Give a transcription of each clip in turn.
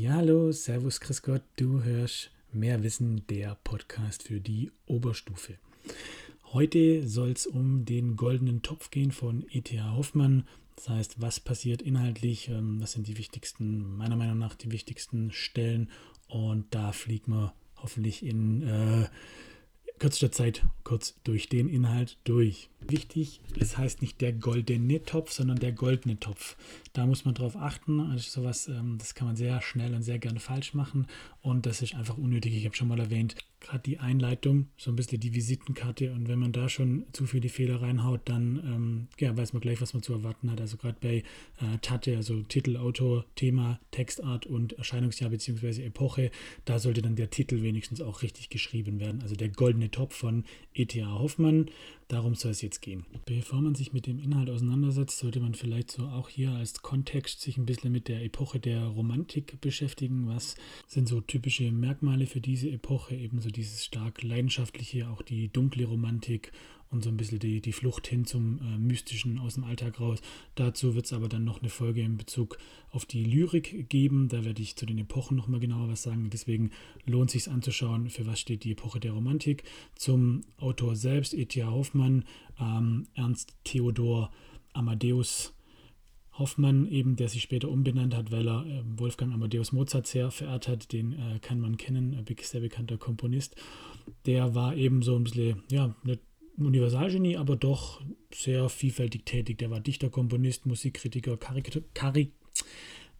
Ja, hallo, Servus, Chris Gott, du hörst Mehr Wissen, der Podcast für die Oberstufe. Heute soll es um den goldenen Topf gehen von ETH Hoffmann. Das heißt, was passiert inhaltlich, ähm, was sind die wichtigsten, meiner Meinung nach die wichtigsten Stellen und da fliegen wir hoffentlich in äh, kürzester Zeit kurz durch den Inhalt durch. Wichtig, es heißt nicht der goldene Topf, sondern der goldene Topf. Da muss man drauf achten. Also sowas, ähm, das kann man sehr schnell und sehr gerne falsch machen und das ist einfach unnötig. Ich habe schon mal erwähnt, gerade die Einleitung, so ein bisschen die Visitenkarte und wenn man da schon zu viele Fehler reinhaut, dann ähm, ja, weiß man gleich, was man zu erwarten hat. Also gerade bei äh, Tate, also Titel, Autor, Thema, Textart und Erscheinungsjahr bzw. Epoche, da sollte dann der Titel wenigstens auch richtig geschrieben werden. Also der goldene Topf von E.T.A. Hoffmann. Darum soll es jetzt gehen. Bevor man sich mit dem Inhalt auseinandersetzt, sollte man vielleicht so auch hier als Kontext sich ein bisschen mit der Epoche der Romantik beschäftigen. Was sind so typische Merkmale für diese Epoche? Ebenso dieses stark leidenschaftliche, auch die dunkle Romantik und so ein bisschen die, die Flucht hin zum äh, Mystischen aus dem Alltag raus. Dazu wird es aber dann noch eine Folge in Bezug auf die Lyrik geben. Da werde ich zu den Epochen nochmal genauer was sagen. Deswegen lohnt sich anzuschauen, für was steht die Epoche der Romantik. Zum Autor selbst, E.T.A. Hoffmann, ähm, Ernst Theodor Amadeus Hoffmann eben, der sich später umbenannt hat, weil er äh, Wolfgang Amadeus Mozart sehr verehrt hat. Den äh, kann man kennen, ein sehr bekannter Komponist. Der war eben so ein bisschen, ja, eine Universalgenie, aber doch sehr vielfältig tätig. Der war Dichter, Komponist, Musikkritiker, Karikatur. Karik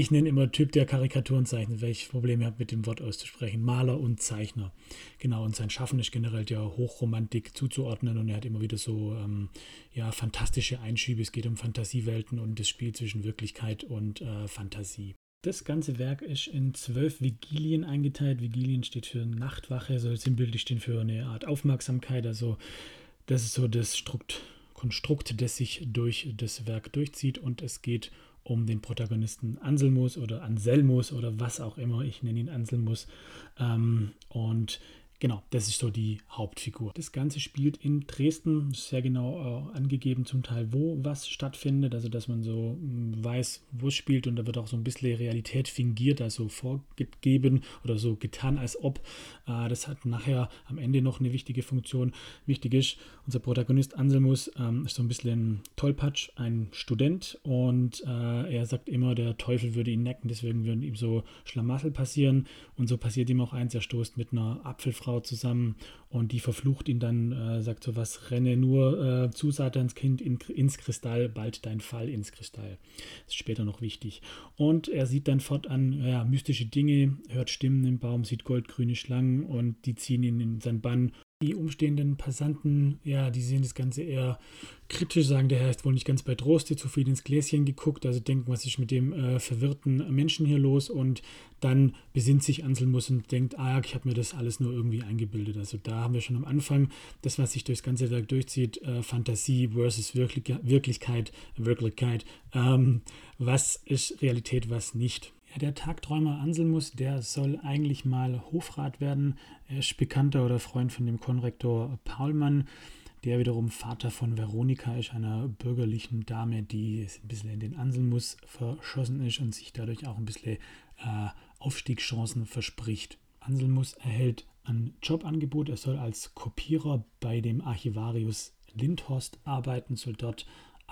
ich nenne immer Typ, der Karikaturen zeichnet, weil ich Probleme habe mit dem Wort auszusprechen. Maler und Zeichner. Genau, und sein Schaffen ist generell der Hochromantik zuzuordnen und er hat immer wieder so ähm, ja, fantastische Einschübe. Es geht um Fantasiewelten und das Spiel zwischen Wirklichkeit und äh, Fantasie. Das ganze Werk ist in zwölf Vigilien eingeteilt. Vigilien steht für Nachtwache, soll sinnbildlich stehen für eine Art Aufmerksamkeit, also das ist so das Strukt, Konstrukt, das sich durch das Werk durchzieht und es geht um den Protagonisten Anselmus oder Anselmus oder was auch immer, ich nenne ihn Anselmus. Ähm, und Genau, das ist so die Hauptfigur. Das Ganze spielt in Dresden, sehr genau äh, angegeben zum Teil, wo was stattfindet, also dass man so hm, weiß, wo es spielt und da wird auch so ein bisschen Realität fingiert, also vorgegeben oder so getan, als ob. Äh, das hat nachher am Ende noch eine wichtige Funktion. Wichtig ist, unser Protagonist Anselmus ähm, ist so ein bisschen Tollpatsch, ein Student und äh, er sagt immer, der Teufel würde ihn necken, deswegen würden ihm so Schlamassel passieren und so passiert ihm auch eins, er stoßt mit einer Apfelfrau Frau zusammen und die verflucht ihn dann, äh, sagt so was, renne nur äh, zu Satans Kind in, ins Kristall, bald dein Fall ins Kristall. Das ist später noch wichtig. Und er sieht dann fortan ja, mystische Dinge, hört Stimmen im Baum, sieht goldgrüne Schlangen und die ziehen ihn in seinen Bann die umstehenden Passanten, ja, die sehen das Ganze eher kritisch, sagen, der Herr ist wohl nicht ganz bei Troste, zu viel ins Gläschen geguckt, also denken, was ist mit dem äh, verwirrten Menschen hier los und dann besinnt sich Anselmus und denkt, ah, ich habe mir das alles nur irgendwie eingebildet. Also da haben wir schon am Anfang das, was sich durchs ganze Werk durchzieht, äh, Fantasie versus Wirklich Wirklichkeit, Wirklichkeit. Ähm, was ist Realität, was nicht? Ja, der Tagträumer Anselmus, der soll eigentlich mal Hofrat werden. Er ist Bekannter oder Freund von dem Konrektor Paulmann, der wiederum Vater von Veronika ist, einer bürgerlichen Dame, die ein bisschen in den Anselmus verschossen ist und sich dadurch auch ein bisschen äh, Aufstiegschancen verspricht. Anselmus erhält ein Jobangebot. Er soll als Kopierer bei dem Archivarius Lindhorst arbeiten, soll dort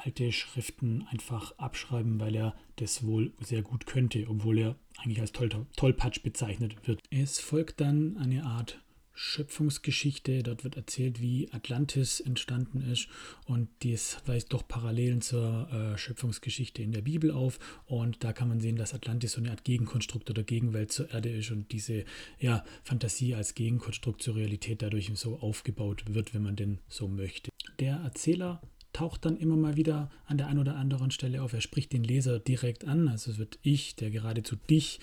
alte Schriften einfach abschreiben, weil er das wohl sehr gut könnte, obwohl er eigentlich als Toll Tollpatsch bezeichnet wird. Es folgt dann eine Art Schöpfungsgeschichte. Dort wird erzählt, wie Atlantis entstanden ist und dies weist doch Parallelen zur äh, Schöpfungsgeschichte in der Bibel auf. Und da kann man sehen, dass Atlantis so eine Art Gegenkonstrukt oder Gegenwelt zur Erde ist und diese ja, Fantasie als Gegenkonstrukt zur Realität dadurch so aufgebaut wird, wenn man denn so möchte. Der Erzähler taucht dann immer mal wieder an der einen oder anderen Stelle auf. Er spricht den Leser direkt an, also es wird ich, der geradezu dich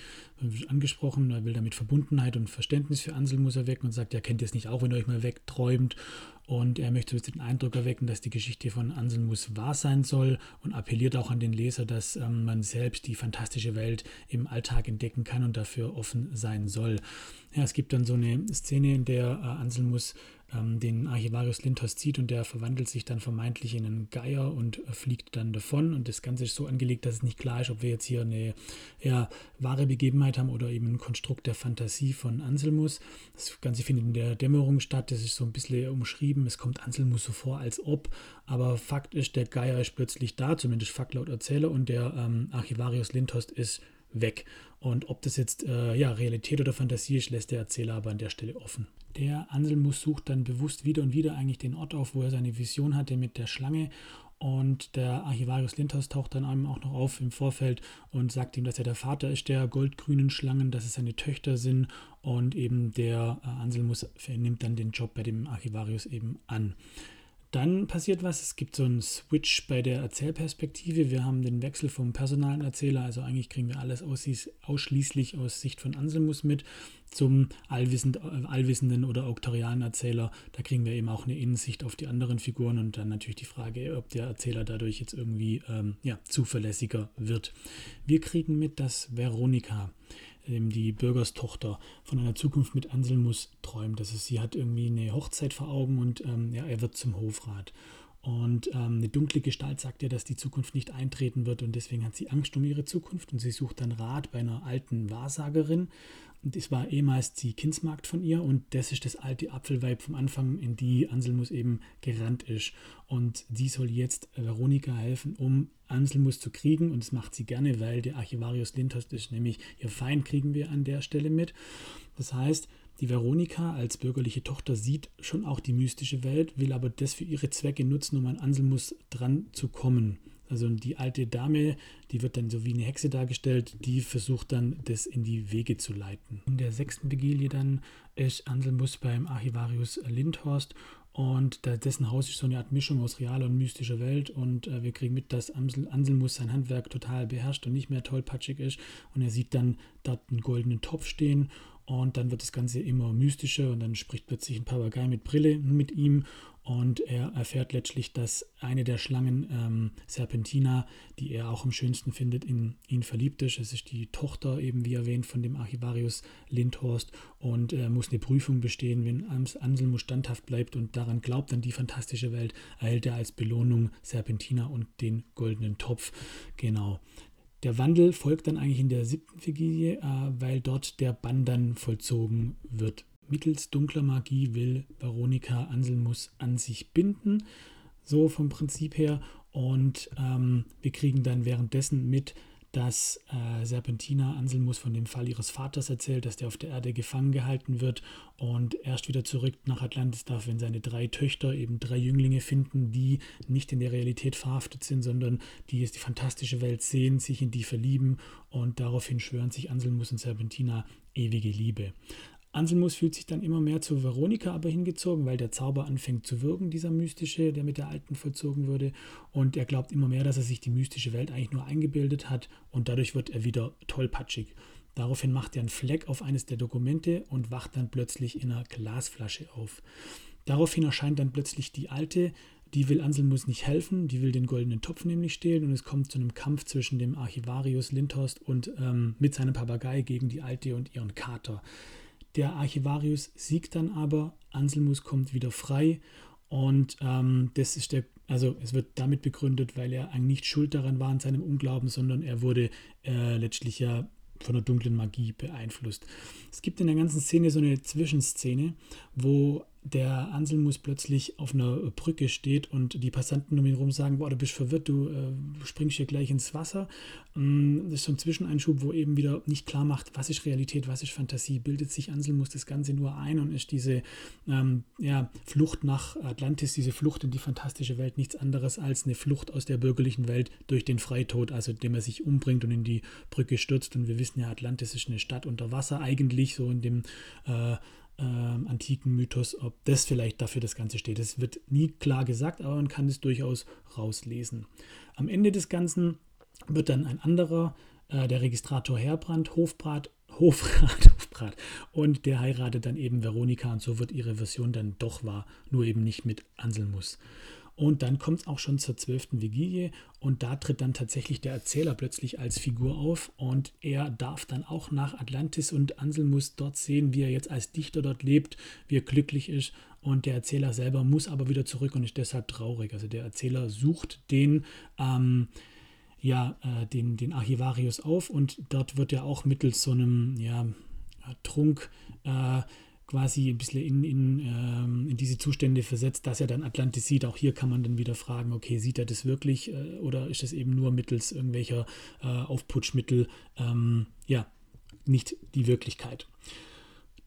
angesprochen, er will damit Verbundenheit und Verständnis für Anselmus erwecken und sagt, er kennt es nicht auch, wenn ihr euch mal wegträumt. Und er möchte den Eindruck erwecken, dass die Geschichte von Anselmus wahr sein soll und appelliert auch an den Leser, dass ähm, man selbst die fantastische Welt im Alltag entdecken kann und dafür offen sein soll. Ja, es gibt dann so eine Szene, in der äh, Anselmus ähm, den Archivarius Lintos zieht und der verwandelt sich dann vermeintlich in einen Geier und äh, fliegt dann davon. Und das Ganze ist so angelegt, dass es nicht klar ist, ob wir jetzt hier eine ja, wahre Begebenheit haben oder eben ein Konstrukt der Fantasie von Anselmus. Das Ganze findet in der Dämmerung statt, das ist so ein bisschen umschrieben. Es kommt Anselmus so vor, als ob, aber Fakt ist, der Geier ist plötzlich da, zumindest Fakt laut Erzähler, und der ähm, Archivarius Lindhorst ist weg. Und ob das jetzt äh, ja, Realität oder Fantasie ist, lässt der Erzähler aber an der Stelle offen. Der Anselmus sucht dann bewusst wieder und wieder eigentlich den Ort auf, wo er seine Vision hatte mit der Schlange. Und der Archivarius Lindhorst taucht dann einem auch noch auf im Vorfeld und sagt ihm, dass er der Vater ist der goldgrünen Schlangen, dass es seine Töchter sind. Und eben der äh, Anselmus nimmt dann den Job bei dem Archivarius eben an. Dann passiert was, es gibt so einen Switch bei der Erzählperspektive. Wir haben den Wechsel vom personalen Erzähler, also eigentlich kriegen wir alles ausschließlich aus Sicht von Anselmus mit, zum allwissend, allwissenden oder auktorialen Erzähler. Da kriegen wir eben auch eine Innensicht auf die anderen Figuren und dann natürlich die Frage, ob der Erzähler dadurch jetzt irgendwie ähm, ja, zuverlässiger wird. Wir kriegen mit, dass Veronika die Bürgerstochter von einer Zukunft mit Anselmus träumt. Also sie hat irgendwie eine Hochzeit vor Augen und ähm, ja, er wird zum Hofrat. Und ähm, eine dunkle Gestalt sagt ihr, dass die Zukunft nicht eintreten wird und deswegen hat sie Angst um ihre Zukunft und sie sucht dann Rat bei einer alten Wahrsagerin. Und das war ehemals die Kindsmarkt von ihr und das ist das alte Apfelweib vom Anfang, in die Anselmus eben gerannt ist. Und die soll jetzt Veronika helfen, um Anselmus zu kriegen und das macht sie gerne, weil der Archivarius Lindhorst ist nämlich ihr Feind, kriegen wir an der Stelle mit. Das heißt, die Veronika als bürgerliche Tochter sieht schon auch die mystische Welt, will aber das für ihre Zwecke nutzen, um an Anselmus dran zu kommen. Also die alte Dame, die wird dann so wie eine Hexe dargestellt, die versucht dann, das in die Wege zu leiten. In der sechsten Vigilie dann ist Anselmus beim Archivarius Lindhorst und dessen Haus ist so eine Art Mischung aus realer und mystischer Welt. Und äh, wir kriegen mit, dass Ansel, Anselmus sein Handwerk total beherrscht und nicht mehr tollpatschig ist. Und er sieht dann dort einen goldenen Topf stehen und dann wird das Ganze immer mystischer und dann spricht plötzlich ein Papagei mit Brille mit ihm und er erfährt letztlich, dass eine der Schlangen, ähm, Serpentina, die er auch am schönsten findet, in ihn verliebt ist. Es ist die Tochter, eben wie erwähnt, von dem Archivarius Lindhorst und er muss eine Prüfung bestehen. Wenn Anselmus standhaft bleibt und daran glaubt, an die fantastische Welt, erhält er als Belohnung Serpentina und den goldenen Topf. Genau. Der Wandel folgt dann eigentlich in der siebten Vigilie, äh, weil dort der Bann dann vollzogen wird. Mittels dunkler Magie will Veronika Anselmus an sich binden, so vom Prinzip her. Und ähm, wir kriegen dann währenddessen mit, dass äh, Serpentina Anselmus von dem Fall ihres Vaters erzählt, dass der auf der Erde gefangen gehalten wird und erst wieder zurück nach Atlantis darf, wenn seine drei Töchter eben drei Jünglinge finden, die nicht in der Realität verhaftet sind, sondern die jetzt die fantastische Welt sehen, sich in die verlieben und daraufhin schwören sich Anselmus und Serpentina ewige Liebe. Anselmus fühlt sich dann immer mehr zu Veronika aber hingezogen, weil der Zauber anfängt zu wirken, dieser mystische, der mit der Alten vollzogen wurde. Und er glaubt immer mehr, dass er sich die mystische Welt eigentlich nur eingebildet hat und dadurch wird er wieder tollpatschig. Daraufhin macht er einen Fleck auf eines der Dokumente und wacht dann plötzlich in einer Glasflasche auf. Daraufhin erscheint dann plötzlich die Alte, die will Anselmus nicht helfen, die will den goldenen Topf nämlich stehlen und es kommt zu einem Kampf zwischen dem Archivarius Lindhorst und ähm, mit seinem Papagei gegen die Alte und ihren Kater. Der Archivarius siegt dann aber, Anselmus kommt wieder frei und ähm, das ist der, also es wird damit begründet, weil er eigentlich nicht schuld daran war an seinem Unglauben, sondern er wurde äh, letztlich ja von der dunklen Magie beeinflusst. Es gibt in der ganzen Szene so eine Zwischenszene, wo der Anselmus plötzlich auf einer Brücke steht und die Passanten um ihn herum sagen, boah, du bist verwirrt, du äh, springst hier gleich ins Wasser. Ähm, das ist so ein Zwischeneinschub, wo eben wieder nicht klar macht, was ist Realität, was ist Fantasie. Bildet sich Anselmus das Ganze nur ein und ist diese ähm, ja, Flucht nach Atlantis, diese Flucht in die fantastische Welt nichts anderes als eine Flucht aus der bürgerlichen Welt durch den Freitod, also indem er sich umbringt und in die Brücke stürzt. Und wir wissen ja, Atlantis ist eine Stadt unter Wasser eigentlich, so in dem äh, ähm, antiken Mythos, ob das vielleicht dafür das Ganze steht. Es wird nie klar gesagt, aber man kann es durchaus rauslesen. Am Ende des Ganzen wird dann ein anderer, äh, der Registrator Herbrand, Hofbrat, Hofrat, Hofbrat, und der heiratet dann eben Veronika und so wird ihre Version dann doch wahr, nur eben nicht mit Anselmus. Und dann kommt es auch schon zur zwölften Vigilie. Und da tritt dann tatsächlich der Erzähler plötzlich als Figur auf. Und er darf dann auch nach Atlantis und Ansel muss dort sehen, wie er jetzt als Dichter dort lebt, wie er glücklich ist. Und der Erzähler selber muss aber wieder zurück und ist deshalb traurig. Also der Erzähler sucht den, ähm, ja, äh, den, den Archivarius auf. Und dort wird er auch mittels so einem ja, Trunk äh, quasi ein bisschen in, in, ähm, in diese Zustände versetzt, dass er dann Atlantis sieht. Auch hier kann man dann wieder fragen, okay, sieht er das wirklich äh, oder ist das eben nur mittels irgendwelcher äh, Aufputschmittel, ähm, ja, nicht die Wirklichkeit.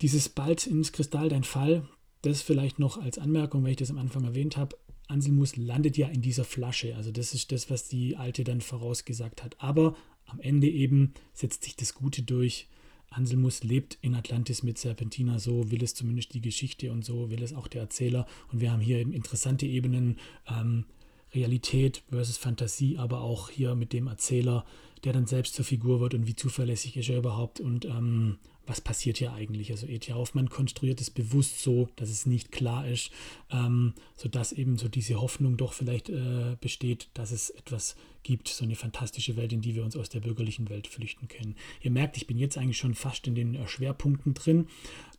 Dieses bald ins Kristall dein Fall, das vielleicht noch als Anmerkung, weil ich das am Anfang erwähnt habe, Anselmus landet ja in dieser Flasche. Also das ist das, was die Alte dann vorausgesagt hat. Aber am Ende eben setzt sich das Gute durch Anselmus lebt in Atlantis mit Serpentina, so will es zumindest die Geschichte und so will es auch der Erzähler. Und wir haben hier eben interessante Ebenen, ähm, Realität versus Fantasie, aber auch hier mit dem Erzähler, der dann selbst zur Figur wird und wie zuverlässig ist er überhaupt und ähm, was passiert hier eigentlich. Also E.T. Hoffmann konstruiert es bewusst so, dass es nicht klar ist, ähm, sodass eben so diese Hoffnung doch vielleicht äh, besteht, dass es etwas gibt, so eine fantastische Welt, in die wir uns aus der bürgerlichen Welt flüchten können. Ihr merkt, ich bin jetzt eigentlich schon fast in den äh, Schwerpunkten drin.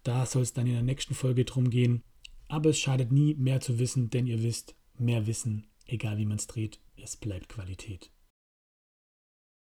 Da soll es dann in der nächsten Folge drum gehen. Aber es schadet nie, mehr zu wissen, denn ihr wisst, mehr Wissen, egal wie man es dreht, es bleibt Qualität.